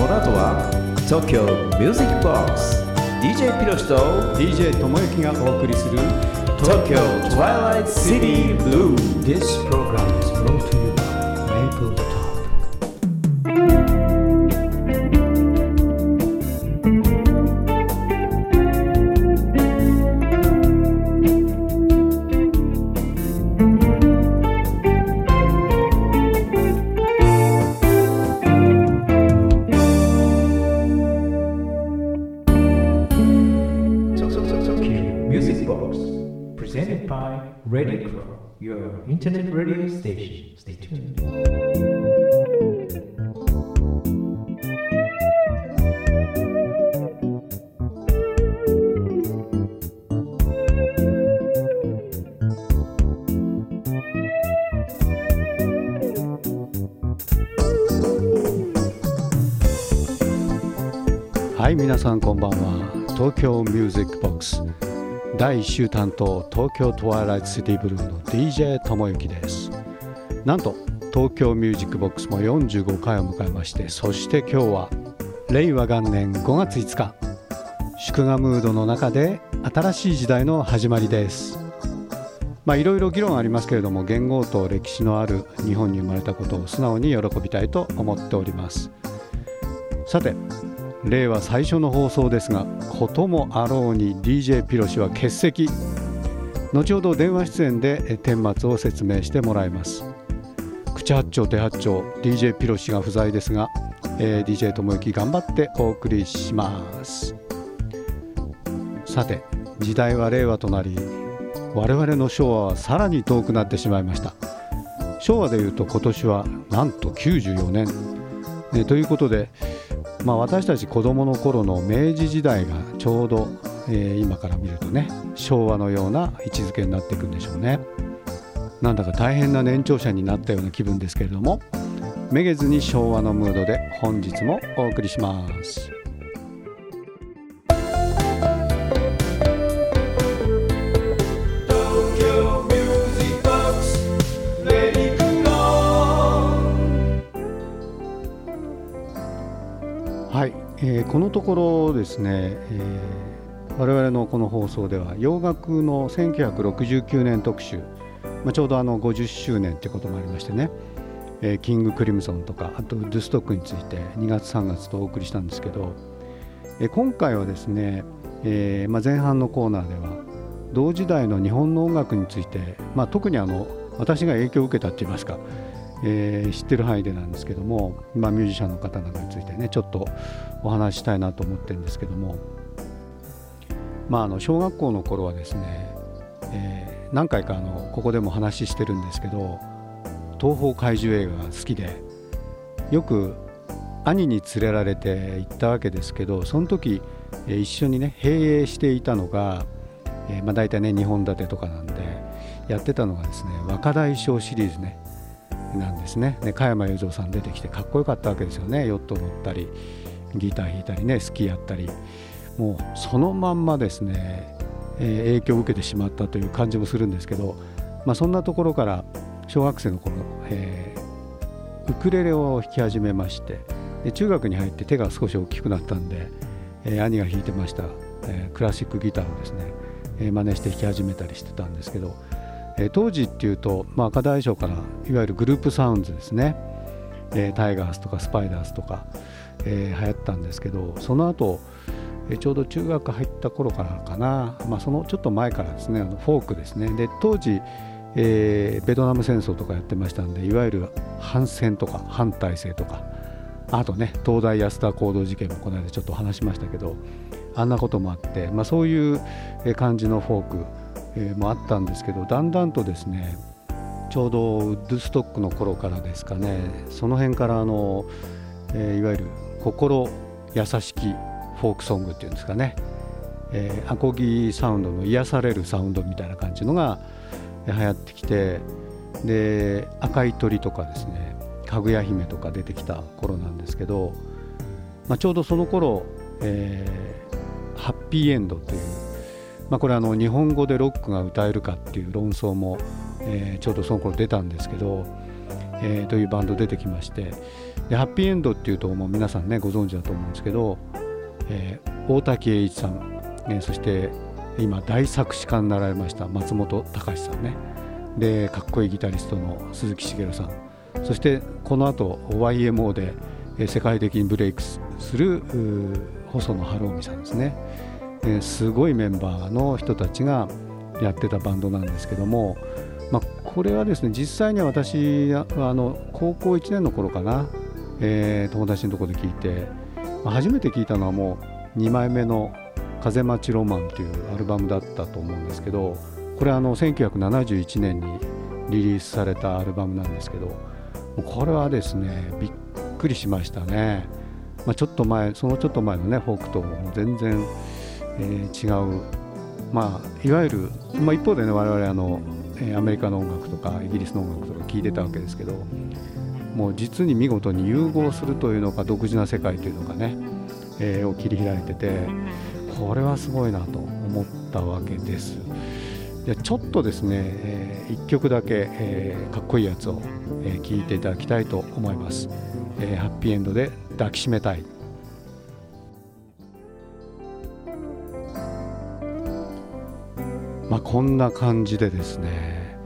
この後は TOKYO Music Box DJ ピロシと DJ ともゆきがお送りする TOKYO Twilight City Blue This program is brought to you by Maple はい皆さんこんばんは。東京ミュージックボックス。第1週担当東京トワイライトシティブルーの DJ ともゆきです。なんと東京ミュージックボックスも45回を迎えましてそして今日は令和元年5月5日。祝賀ムードの中で新しい時代の始まりです。まあいろいろ議論ありますけれども元号と歴史のある日本に生まれたことを素直に喜びたいと思っております。さて令和最初の放送ですがこともあろうに DJ ピロシは欠席。後ほど電話出演で顛末を説明してもらいます。口八丁手八丁 DJ ピロシが不在ですが、えー DJ ともゆき頑張ってお送りします。さて時代は令和となり我々の昭和はさらに遠くなってしまいました。昭和でいうと今年はなんと94年、ねということでまあ、私たち子どもの頃の明治時代がちょうど、えー今から見るとね昭和のような位置づけになっていくんでしょうね。なんだか大変な年長者になったような気分ですけれどもめげずに昭和のムードで本日もお送りします。このところですね、えー我々のこの放送では洋楽の1969年特集、まあ、ちょうどあの50周年ということもありましてね、えーキング・クリムゾンとかあとドゥストックについて2月3月とお送りしたんですけど、えー今回はですね、えーまあ、前半のコーナーでは同時代の日本の音楽について、まあ、特にあの私が影響を受けたって言いますか、えー知ってる範囲でなんですけども、まあ、ミュージシャンの方などについてねちょっとお話ししたいなと思ってるんですけども、まあ、あの小学校の頃はですね、えー何回かあのここでも話してるんですけど東宝怪獣映画が好きでよく兄に連れられて行ったわけですけどその時、えー一緒にね併映していたのが、えーまあ、大体ね2本立てとかなんでやってたのがですね若大将シリーズね。なんですね。で加山雄三さん出てきてかっこよかったわけですよね。ヨット乗ったりギター弾いたりねスキーやったり。もうそのまんまですね、えー影響を受けてしまったという感じもするんですけど、まあ、そんなところから小学生の頃、えーウクレレを弾き始めましてで中学に入って手が少し大きくなったんで、えー兄が弾いてました、えクラシックギターをですね、えー真似して弾き始めたりしてたんですけど、え当時っていうと、まあ、赤大将からいわゆるグループサウンズですね、えタイガースとかスパイダースとか、えー流行ったんですけどその後えちょうど中学入った頃からかな、まあ、そのちょっと前からですねあのフォークですね。で当時、えーベトナム戦争とかやってましたんでいわゆる反戦とか反体制とか。あとね東大安田行動事件もこの間ちょっと話しましたけどあんなこともあって、まあ、そういう感じのフォーク、えーもあったんですけどだんだんとですねちょうどウッドストックの頃からですかねその辺からあの、えーいわゆる心優しきフォークソングっていうんですかね、えーアコギサウンドの癒されるサウンドみたいな感じのがえー流行ってきてで赤い鳥とかですねかぐや姫とか出てきた頃なんですけど、まあ、ちょうどその頃、えーハッピーエンドという、まあ、これあの日本語でロックが歌えるかっていう論争も、えーちょうどその頃出たんですけど、えー、というバンド出てきましてでハッピーエンドっていうともう皆さんねご存知だと思うんですけど、えー、大滝栄一さん、えー、そして今大作詞家になられました松本隆さんね。でかっこいいギタリストの鈴木茂さん。そしてこの後 YMO で世界的にブレイクする細野晴臣さんですね、えすごいメンバーの人たちがやってたバンドなんですけども、まあ、これはですね実際には私あの高校1年の頃かな、えー、友達のところで聞いて、まあ、初めて聞いたのはもう2枚目の「風待ちロマン」というアルバムだったと思うんですけどこれはあの1971年にリリースされたアルバムなんですけどこれはですねびっくりしましたね、まあ、ちょっと前そのちょっと前のねフォークとも全然、えー、違う。まあいわゆる、まあ、一方でね我々あのアメリカの音楽とかイギリスの音楽とか聴いてたわけですけどもう実に見事に融合するというのか独自な世界というのがね、えー、を切り開いててこれはすごいなと思ったわけです。でちょっとですね、えー、1曲だけ、えー、かっこいいやつを聴、えー、いていただきたいと思います、えー、ハッピーエンドで抱きしめたい。まあこんな感じでですね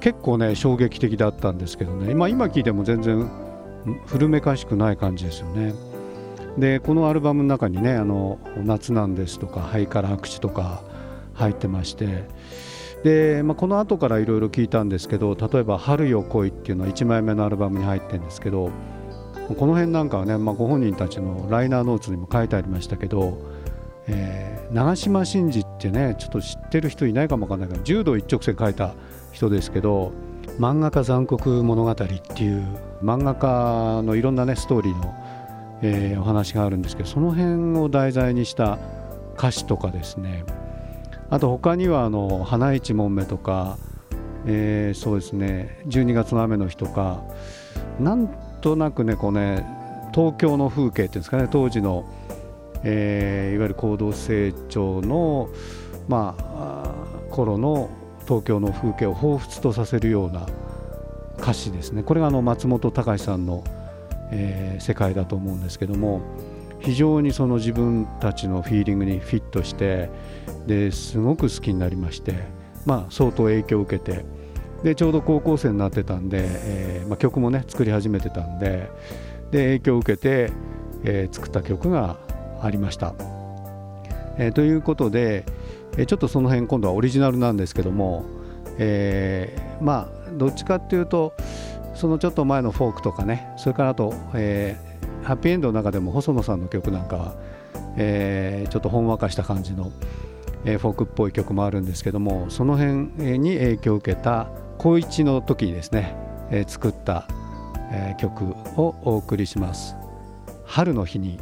結構ね衝撃的だったんですけどね、まあ、今聞いても全然古めかしくない感じですよね。でこのアルバムの中にね「あの夏なんです」とか「ハイカラ白地」とか入ってまして。で、まあ、この後からいろいろ聞いたんですけど例えば「春よ来い」っていうのは1枚目のアルバムに入ってるんですけどこの辺なんかはね、まあ、ご本人たちのライナーノーツにも書いてありましたけど、えー、長嶋真司ってねちょっと知ってる人いないかもわかんないけど柔道一直線書いた人ですけど「漫画家残酷物語」っていう漫画家のいろんなねストーリーの、えー、お話があるんですけどその辺を題材にした歌詞とかですね。あと他にはあの花一門目とか、えー、そうですね12月の雨の日とかなんとなくねこうね東京の風景っていうんですかね当時の、えー、いわゆる高度成長のまあ頃の東京の風景を彷彿とさせるような歌詞ですね。これがあの松本隆さんの、えー、世界だと思うんですけども非常にその自分たちのフィーリングにフィットしてですごく好きになりまして、まあ、相当影響を受けてでちょうど高校生になってたんで、えーまあ、曲もね作り始めてたんでで影響を受けて、えー、作った曲がありました。えー、ということで、え、ちょっとその辺今度はオリジナルなんですけども、えー、まあどっちかっていうとそのちょっと前のフォークとかねそれからあと、えー、ハッピーエンドの中でも細野さんの曲なんかは、えー、ちょっとほんわかした感じの、えー、フォークっぽい曲もあるんですけどもその辺に影響を受けた高1の時にですね、えー、作った、えー、曲をお送りします。春の日に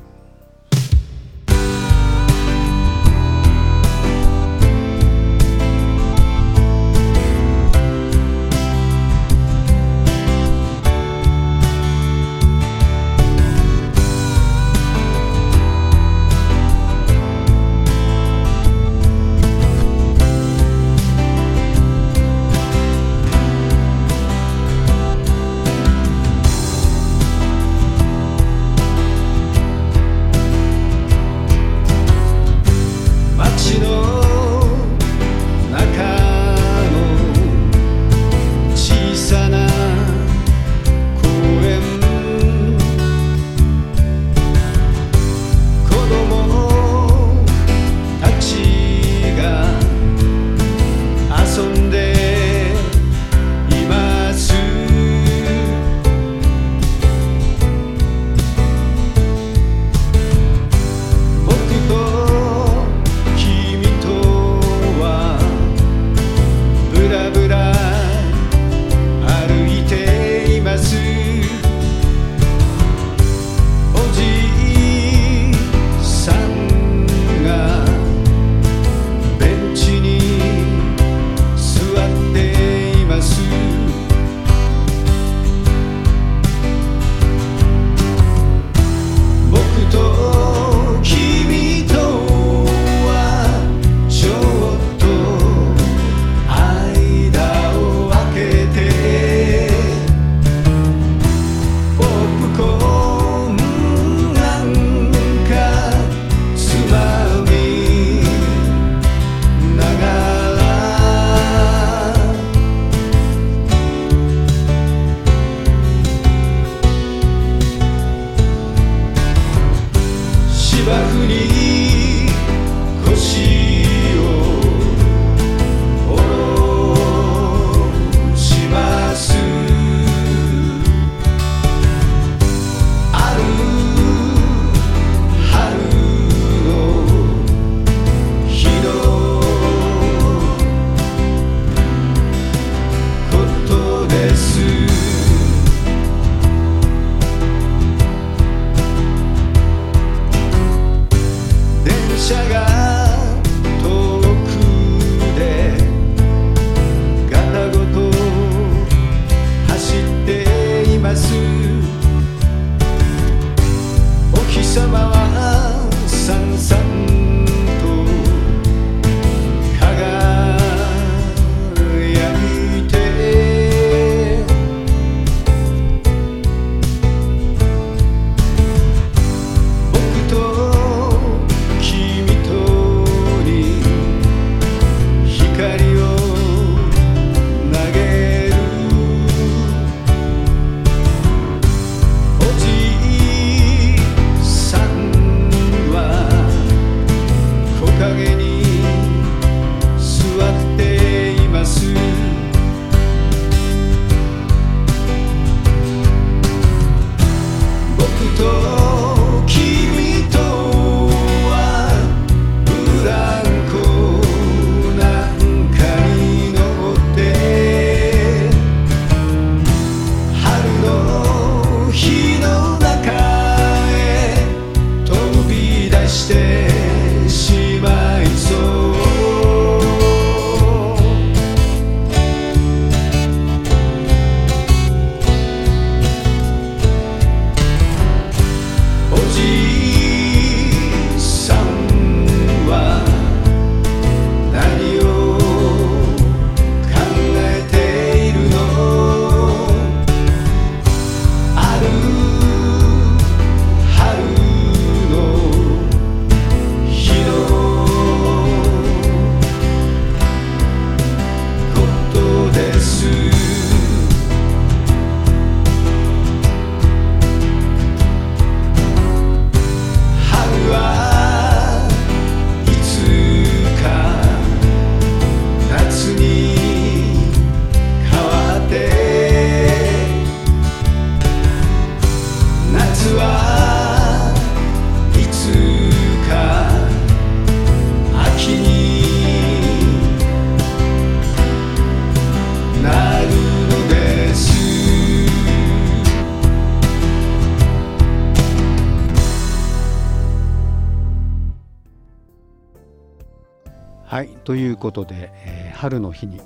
ということで、えー春の日に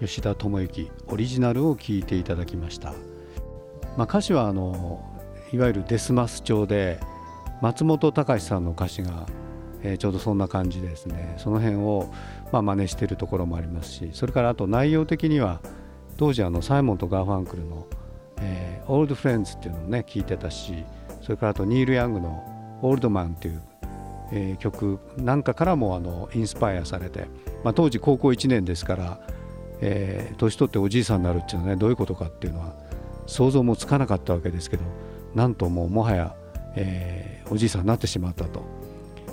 吉田智之オリジナルを聴いていただきました、まあ、歌詞はあのいわゆるですます調で松本隆さんの歌詞が、えーちょうどそんな感じですねその辺を、まあ、真似してるところもありますしそれからあと内容的には当時あのサイモンとガーファンクルの「え、オールド・フレンズ」っていうのをね聞いてたしそれからあとニール・ヤングの「オールドマン」っていうえー曲なんかからもあのインスパイアされて、まあ、当時高校1年ですから、えー年取っておじいさんになるっていうのはねどういうことかっていうのは想像もつかなかったわけですけどなんともうもはや、えーおじいさんになってしまったと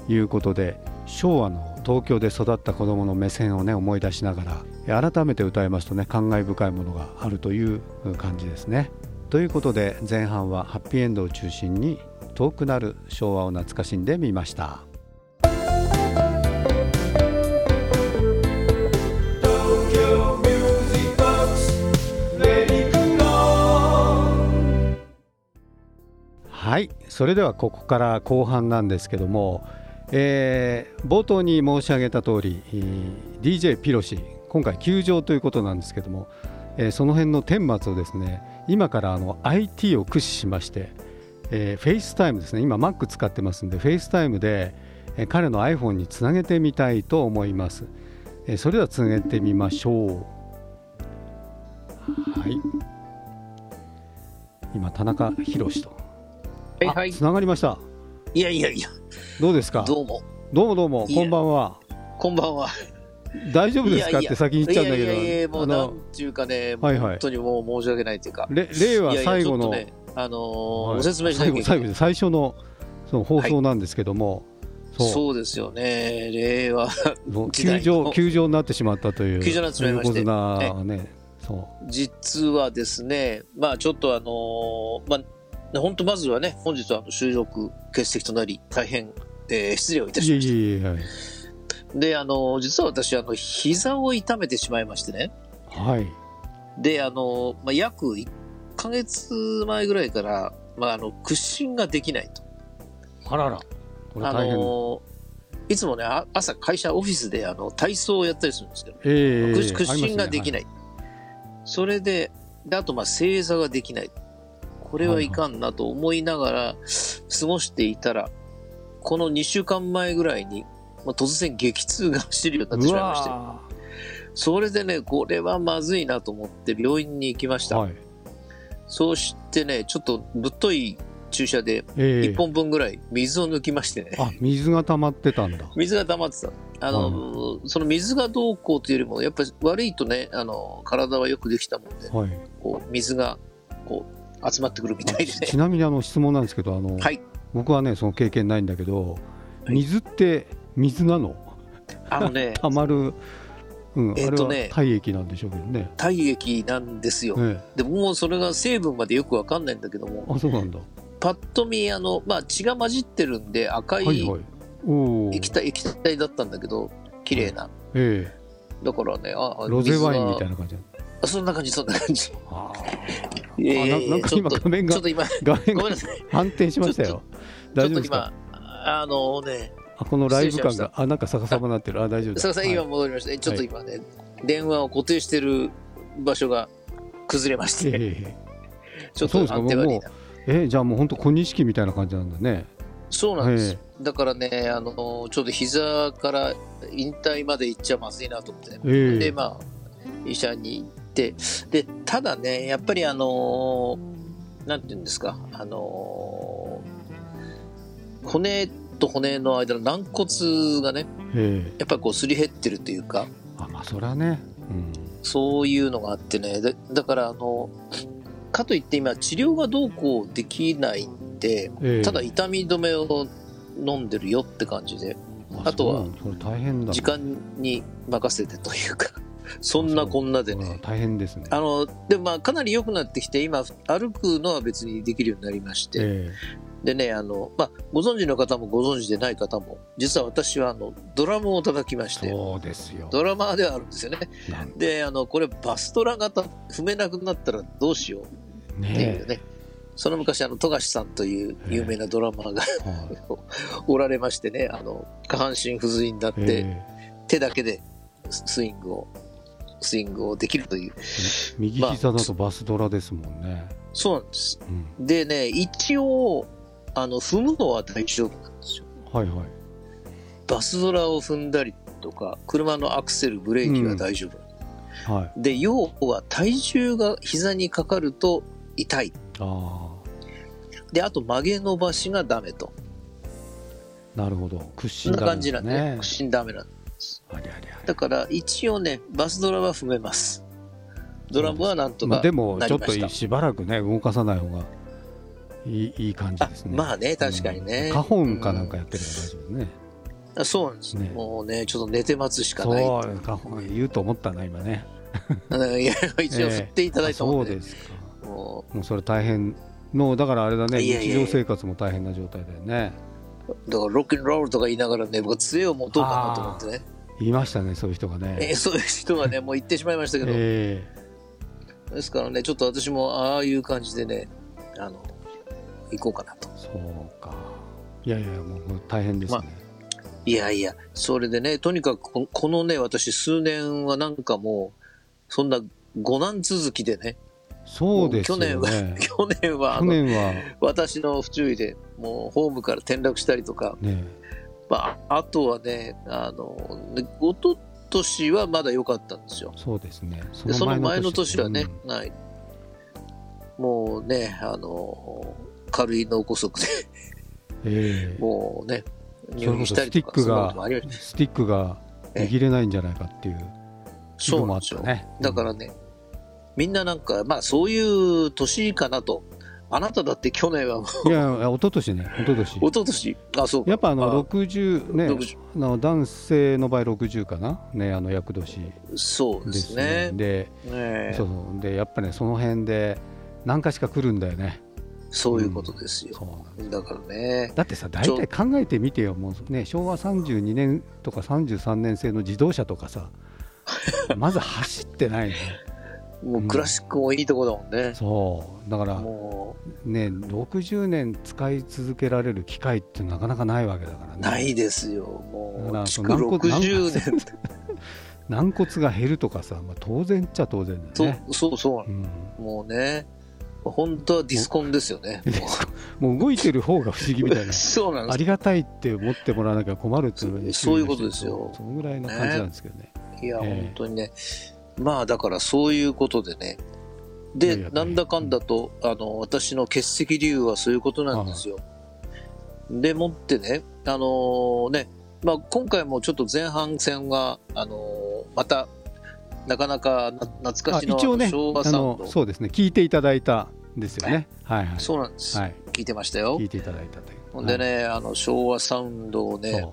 いうことで昭和の東京で育った子どもの目線をね思い出しながら改めて歌いますとね感慨深いものがあるという感じですね。ということで前半はハッピーエンドを中心に遠くなる昭和を懐かしんでみました。はいそれではここから後半なんですけども、えー冒頭に申し上げた通り、DJ ピロシ今回休場ということなんですけども、えーその辺の顛末をですね今からあの IT を駆使しまして、えー、 FaceTime ですね。今 Mac 使ってますんで FaceTime で、えー彼の iPhone につなげてみたいと思います、えーそれではつなげてみましょう。はい。今田中宏と。はいはい。つながりました。いやいやいや、どうですか？どうも、どうもどうも。こんばんは。こんばんは。大丈夫ですか？って先に言っちゃうんだけど。いやいやいや、もうなんていうかね、はいはい。本当にもう申し訳ないというか。れ令和最後のね、あのーはいご説明しなきゃいけない。最後で最初のその放送なんですけども、そうそうですよね。令和、休場休場になってしまったという休場になってしまいましてねそ実はですね、まあちょっとあのーまあ、本当まずはね、本日はあの収録欠席となり、大変、えー失礼をいたしましいえいえはい、た。で、あのー実は私、あの、膝を痛めてしまいましてね。はい、で、あのーまあ、約1ヶ月前ぐらいから、まあ、あの、屈伸ができないと。あららこれあ大変、のーいつもね、あ朝会社、オフィスであの体操をやったりするんですけど、ええ屈屈伸ができい、ない。それで、であと、まあ、正座ができない。これはいかんなと思いながら過ごしていたら、この2週間前ぐらいに、まあ、突然激痛が走るようになってうしまいまして、わそれでね、これはまずいなと思って病院に行きました。ーはいそうしてね、ちょっとぶっとい注射でええ1本分ぐらい水を抜きましてね。あ水が溜まってたんだ水が溜まってた。あの、その水がどうこうというよりも、やっぱり悪いとね、あの、体はよくできたもんで、はいこう、水が、こう、集まってくるみたいでね。ちなみにあの質問なんですけどあの、はい。僕はねその経験ないんだけど、はい水って水なの？あのね、溜まる、うん、えっとね体液なんでしょうけどね。体液なんですよ。えでももうそれが成分までよくわかんないんだけども、えあそうなんだ。パッと見、あの、まあ、血が混じってるんで赤い液体、液体だったんだけど、綺麗な。えだからね、あ、えロゼワインみたいな。な感じ。あそんな感じ、そんな感じ。あいやいやいやあななんかちょっと今画面がちょっと今、ー画面がごめんなさい。反転しましたよ。ちょっと今、あのね、あこのライブ感があなんか逆さまになってる。あ大丈夫です今はい。戻りました。ちょっと今ね、電話を固定してる場所が崩れまして、ええ。ちょっとそうですか？も安定悪いな。えじゃあもう本当小錦みたいな感じなんだね。そうなんです。え。だからね、あの、ちょっと膝から引退まで行っちゃまずいなと思って。ええ。で、まあ、医者に行って、で、ただね、やっぱりあのーなんて言うんですか、あのー骨と骨の間の軟骨がね、ええ。やっぱりこうすり減ってるというか、あまあそれはねそういうのがあってね、だだからあの、かといって今治療がどうこうできないんで、ただ痛み止めを飲んでるよって感じで、あとは時間に任せてというか、そんなこんなでね。大変ですね。あの、でもまあかなり良くなってきて、今歩くのは別にできるようになりまして、えでね、あの、まあご存知の方もご存知でない方も、実は私はあの、ドラムを叩きまして、えそうですよ。ドラマーではあるんですよね。で、あの、これバストラがた踏めなくなったらどうしよう。っていうね。ね。その昔、あの、富樫さんという有名なドラマーが おられましてね、あの、下半身不随になって、え手だけでススイングを、スイングをできるという。え右膝だとバスドラですもんね、そうなんです。うん、でね、一応、あの、踏むのは大丈夫なんですよ。はいはいバスドラを踏んだりとか、車のアクセル、ブレーキは大丈夫。はいで、要は体重が膝にかかると痛い。あで、あと曲げ伸ばしがダメと。あなるほど屈伸そんな感じなんでね。ね屈伸ダメなんありゃりゃだから一応ね、バスドラは踏めます。ドラムはなんとかまあ、でもちょっ。としばらくね動かさない方がいいいい感じあですね。まあね、確かにね。うん、花本かなんかやってれば大丈夫ね、あそうなんです、ね。もうね、ちょっと寝て待つしかそうない。花本言うと思ったな今ね。うんいや、一応振っていただいたあもんで、そうですか。ももうそれ大変のだからあれだねいやいやいや。日常生活も大変な状態だよね。うだからロックンロールとか言いながらね、僕杖を持とうかなと思ってね。言いましたねそういう人がね。えーそういう人がね、もう言ってしまいましたけど、え。ですからね、ちょっと私もああいう感じでね、あの、行こうかなと。えそうか。いやいやもう大変ですね、いやいや、それでね、とにかくここのね、私数年はなんかもう、そんな5難続きでね、そうですよね。去年は、去年はあ去の年は。私の不注意で、もうホームから転落したりとか、ね。まあ、あとはね、あの、ねおととしはまだ良かったんですよ。そうですね。その前の年はね、うん。ない。もうね、あの、軽い脳梗塞で、ええ。もうね、それこそスティックがスティックが握れないんじゃないかっていう危惧もあそうなんですよ。ったね。だからね、みんななんか、まあそういう年かなと。あなただって去年はもういやいや一昨年ね一昨年。一昨年？あそうか。やっぱあのあ60ね60あの男性の場合60かな？ねあの厄年。そうでですすねねでそう。でやっぱねその辺で何かしか来るんだよね。そういうことですよ、そうなん。だからね。だってさ大体考えてみてよもうね昭和32年とか33年製の自動車とかさ まず走ってないのもうクラシックもいいとこだもんね、そう。だからもね60年使い続けられる機械ってなかなかないわけだからね。うないですよ。もう築その軟骨60年。軟骨が減るとかさ、まあ、当然っちゃ当然だそよね。うそうそううん。もうね本当はディスコンですよね。もう動いてる方が不思議みたいな。そうなんです。ありがたいって思ってもらわなきゃ困るっていうそういうことですよ。そのぐらいの感じなんですけどね。いや、ええ。本当にね。まあだからそういうことでね。でなんだかんだとあの私の欠席理由はそういうことなんですよ。でもってねあのね。まあ今回もちょっと前半戦があのまたなかなかな懐かあしの一応ねあ昭和サウンド。のそうですね。聞いていただいたんですよね。はい。はいそうなんです、はい。聞いてましたよ。聞いていただいたという。ほんでね、あの昭和サウンドをね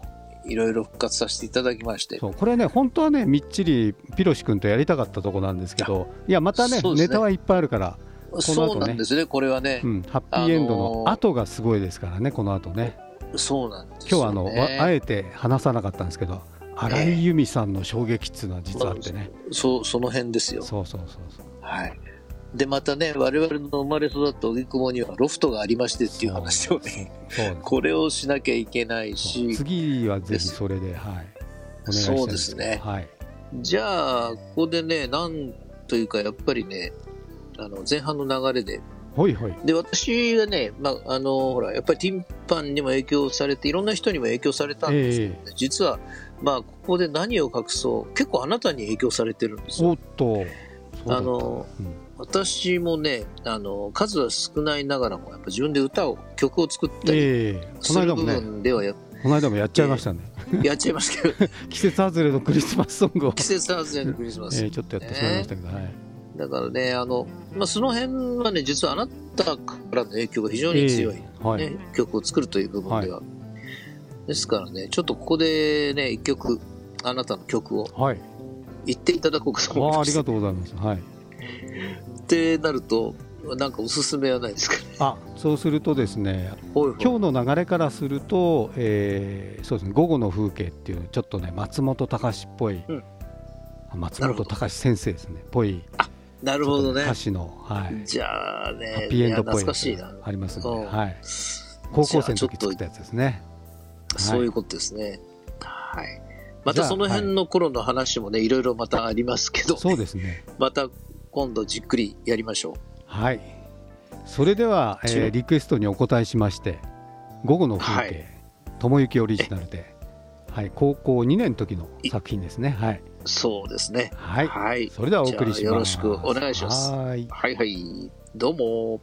いろいろ復活させていただきまして。そう。これね本当はねみっちりピロシ君とやりたかったとこなんですけどいやまたねね。ネタはいっぱいあるから、後ね。そうなんですねこれはね。う、ん、ハッピーエンドのあのー後がすごいですからねこの後ね。そうなんですよ、今日はあの、あえて話さなかったんですけど荒井由実さんの衝撃っつうのは実はあってね、そうその辺ですよ。そうそうそうそう。はい。で、またね、我々の生まれ育った荻窪にはロフトがありましてっていう話をね、これをしなきゃいけないし、次はぜひそれではい。お願いしたいそうですね。はい。じゃあ、ここでね、なんというか、やっぱりね、あの前半の流れで、ほいほい。で、私はね、まあ、あの、ほら、やっぱりティンパンにも影響されて、いろんな人にも影響されたんですけど、ね。実は、まあ、ここで何を隠そう、結構あなたに影響されてるんですよ。あのうん。私もね、あの、数は少ないながらも、やっぱ自分で歌を、曲を作ったりする部分ではや,、この間もやっちゃいましたね、やっちゃいましたけど、季節外れのクリスマスソングを。季節外れのクリスマス。えーちょっとやってしまいましたけど、はい。だからね、あの、まあ、その辺はね、実はあなたからの影響が非常に強い、ねえ。ーはい。曲を作るという部分では。ですからね、ちょっとここでね、一曲、あなたの曲をはい。言っていただこうかと思います。ああありがとうございます。はい。ってなると、なんかおすすめはないですかね。あそうするとですねほいほい。今日の流れからすると、えーそうですね午後の風景っていうちょっとね松本隆っぽい、うん。あ松本隆先生ですねぽいなるほどね。歌詞の、はい、じゃあねハッ、ピーエンドっぽいいや懐かしいな。ありますんで、うん。はい、高校生の時作ったやつですねそういうことですね。はい。またその辺の頃の話もね、いろいろまたありますけど、そうですねまた今度じっくりやりましょう。はいそれでは、えーリクエストにお答えしまして午後の風景、はい友幸オリジナルで、はい、高校2年の時の作品ですねはい、そうですね。はいはい。それではお送りしますよろしくお願いしますはいはいはい。どうも。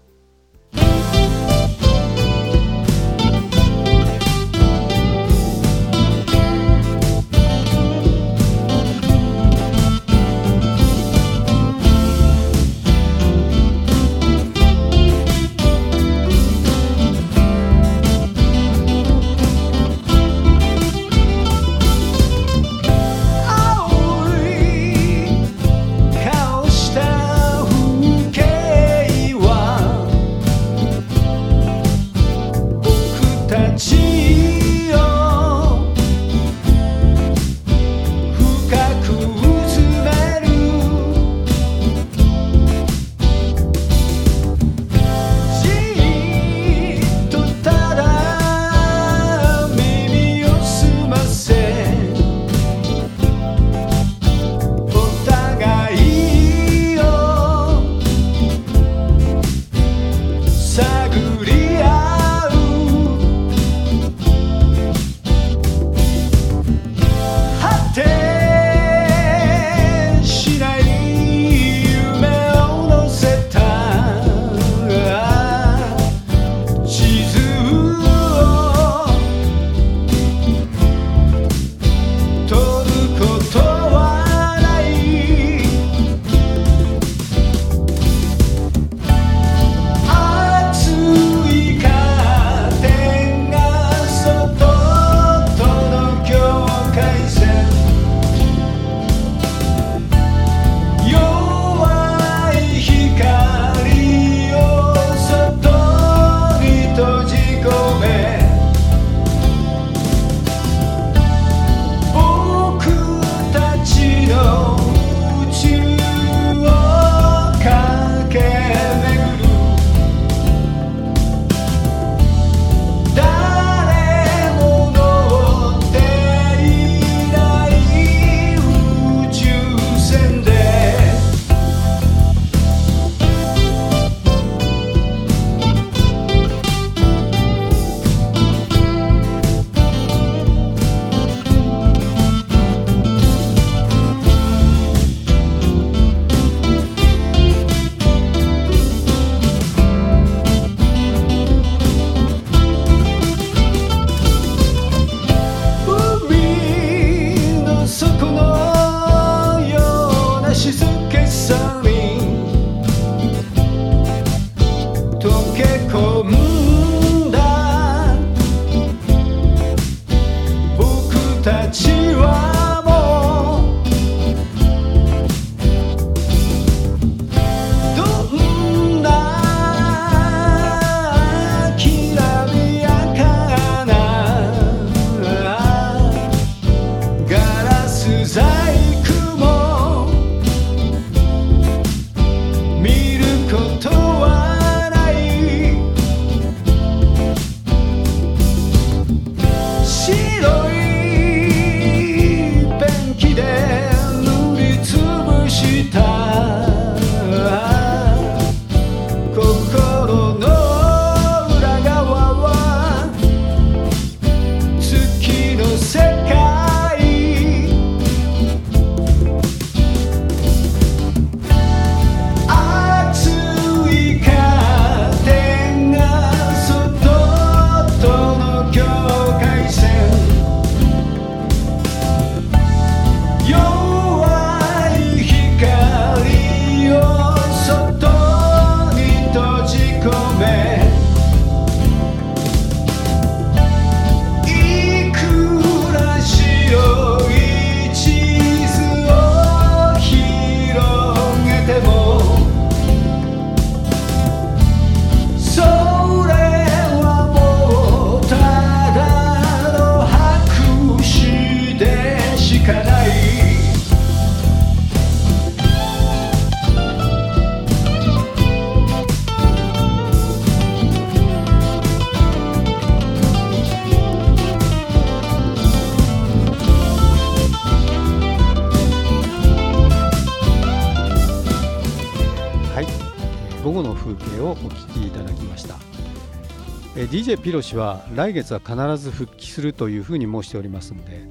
DJ ピロシは来月は必ず復帰するというふうに申しておりますので、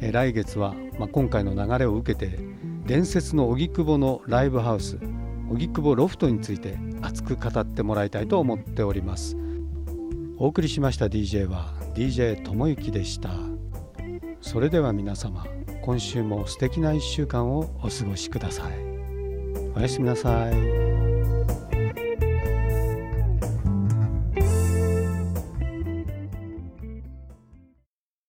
え来月は、ま、今回の流れを受けて伝説の荻窪のライブハウス荻窪ロフトについて熱く語ってもらいたいと思っております。お送りしました DJ は DJ ともゆきでした。それでは皆様今週も素敵な1週間をお過ごしください。おやすみなさい。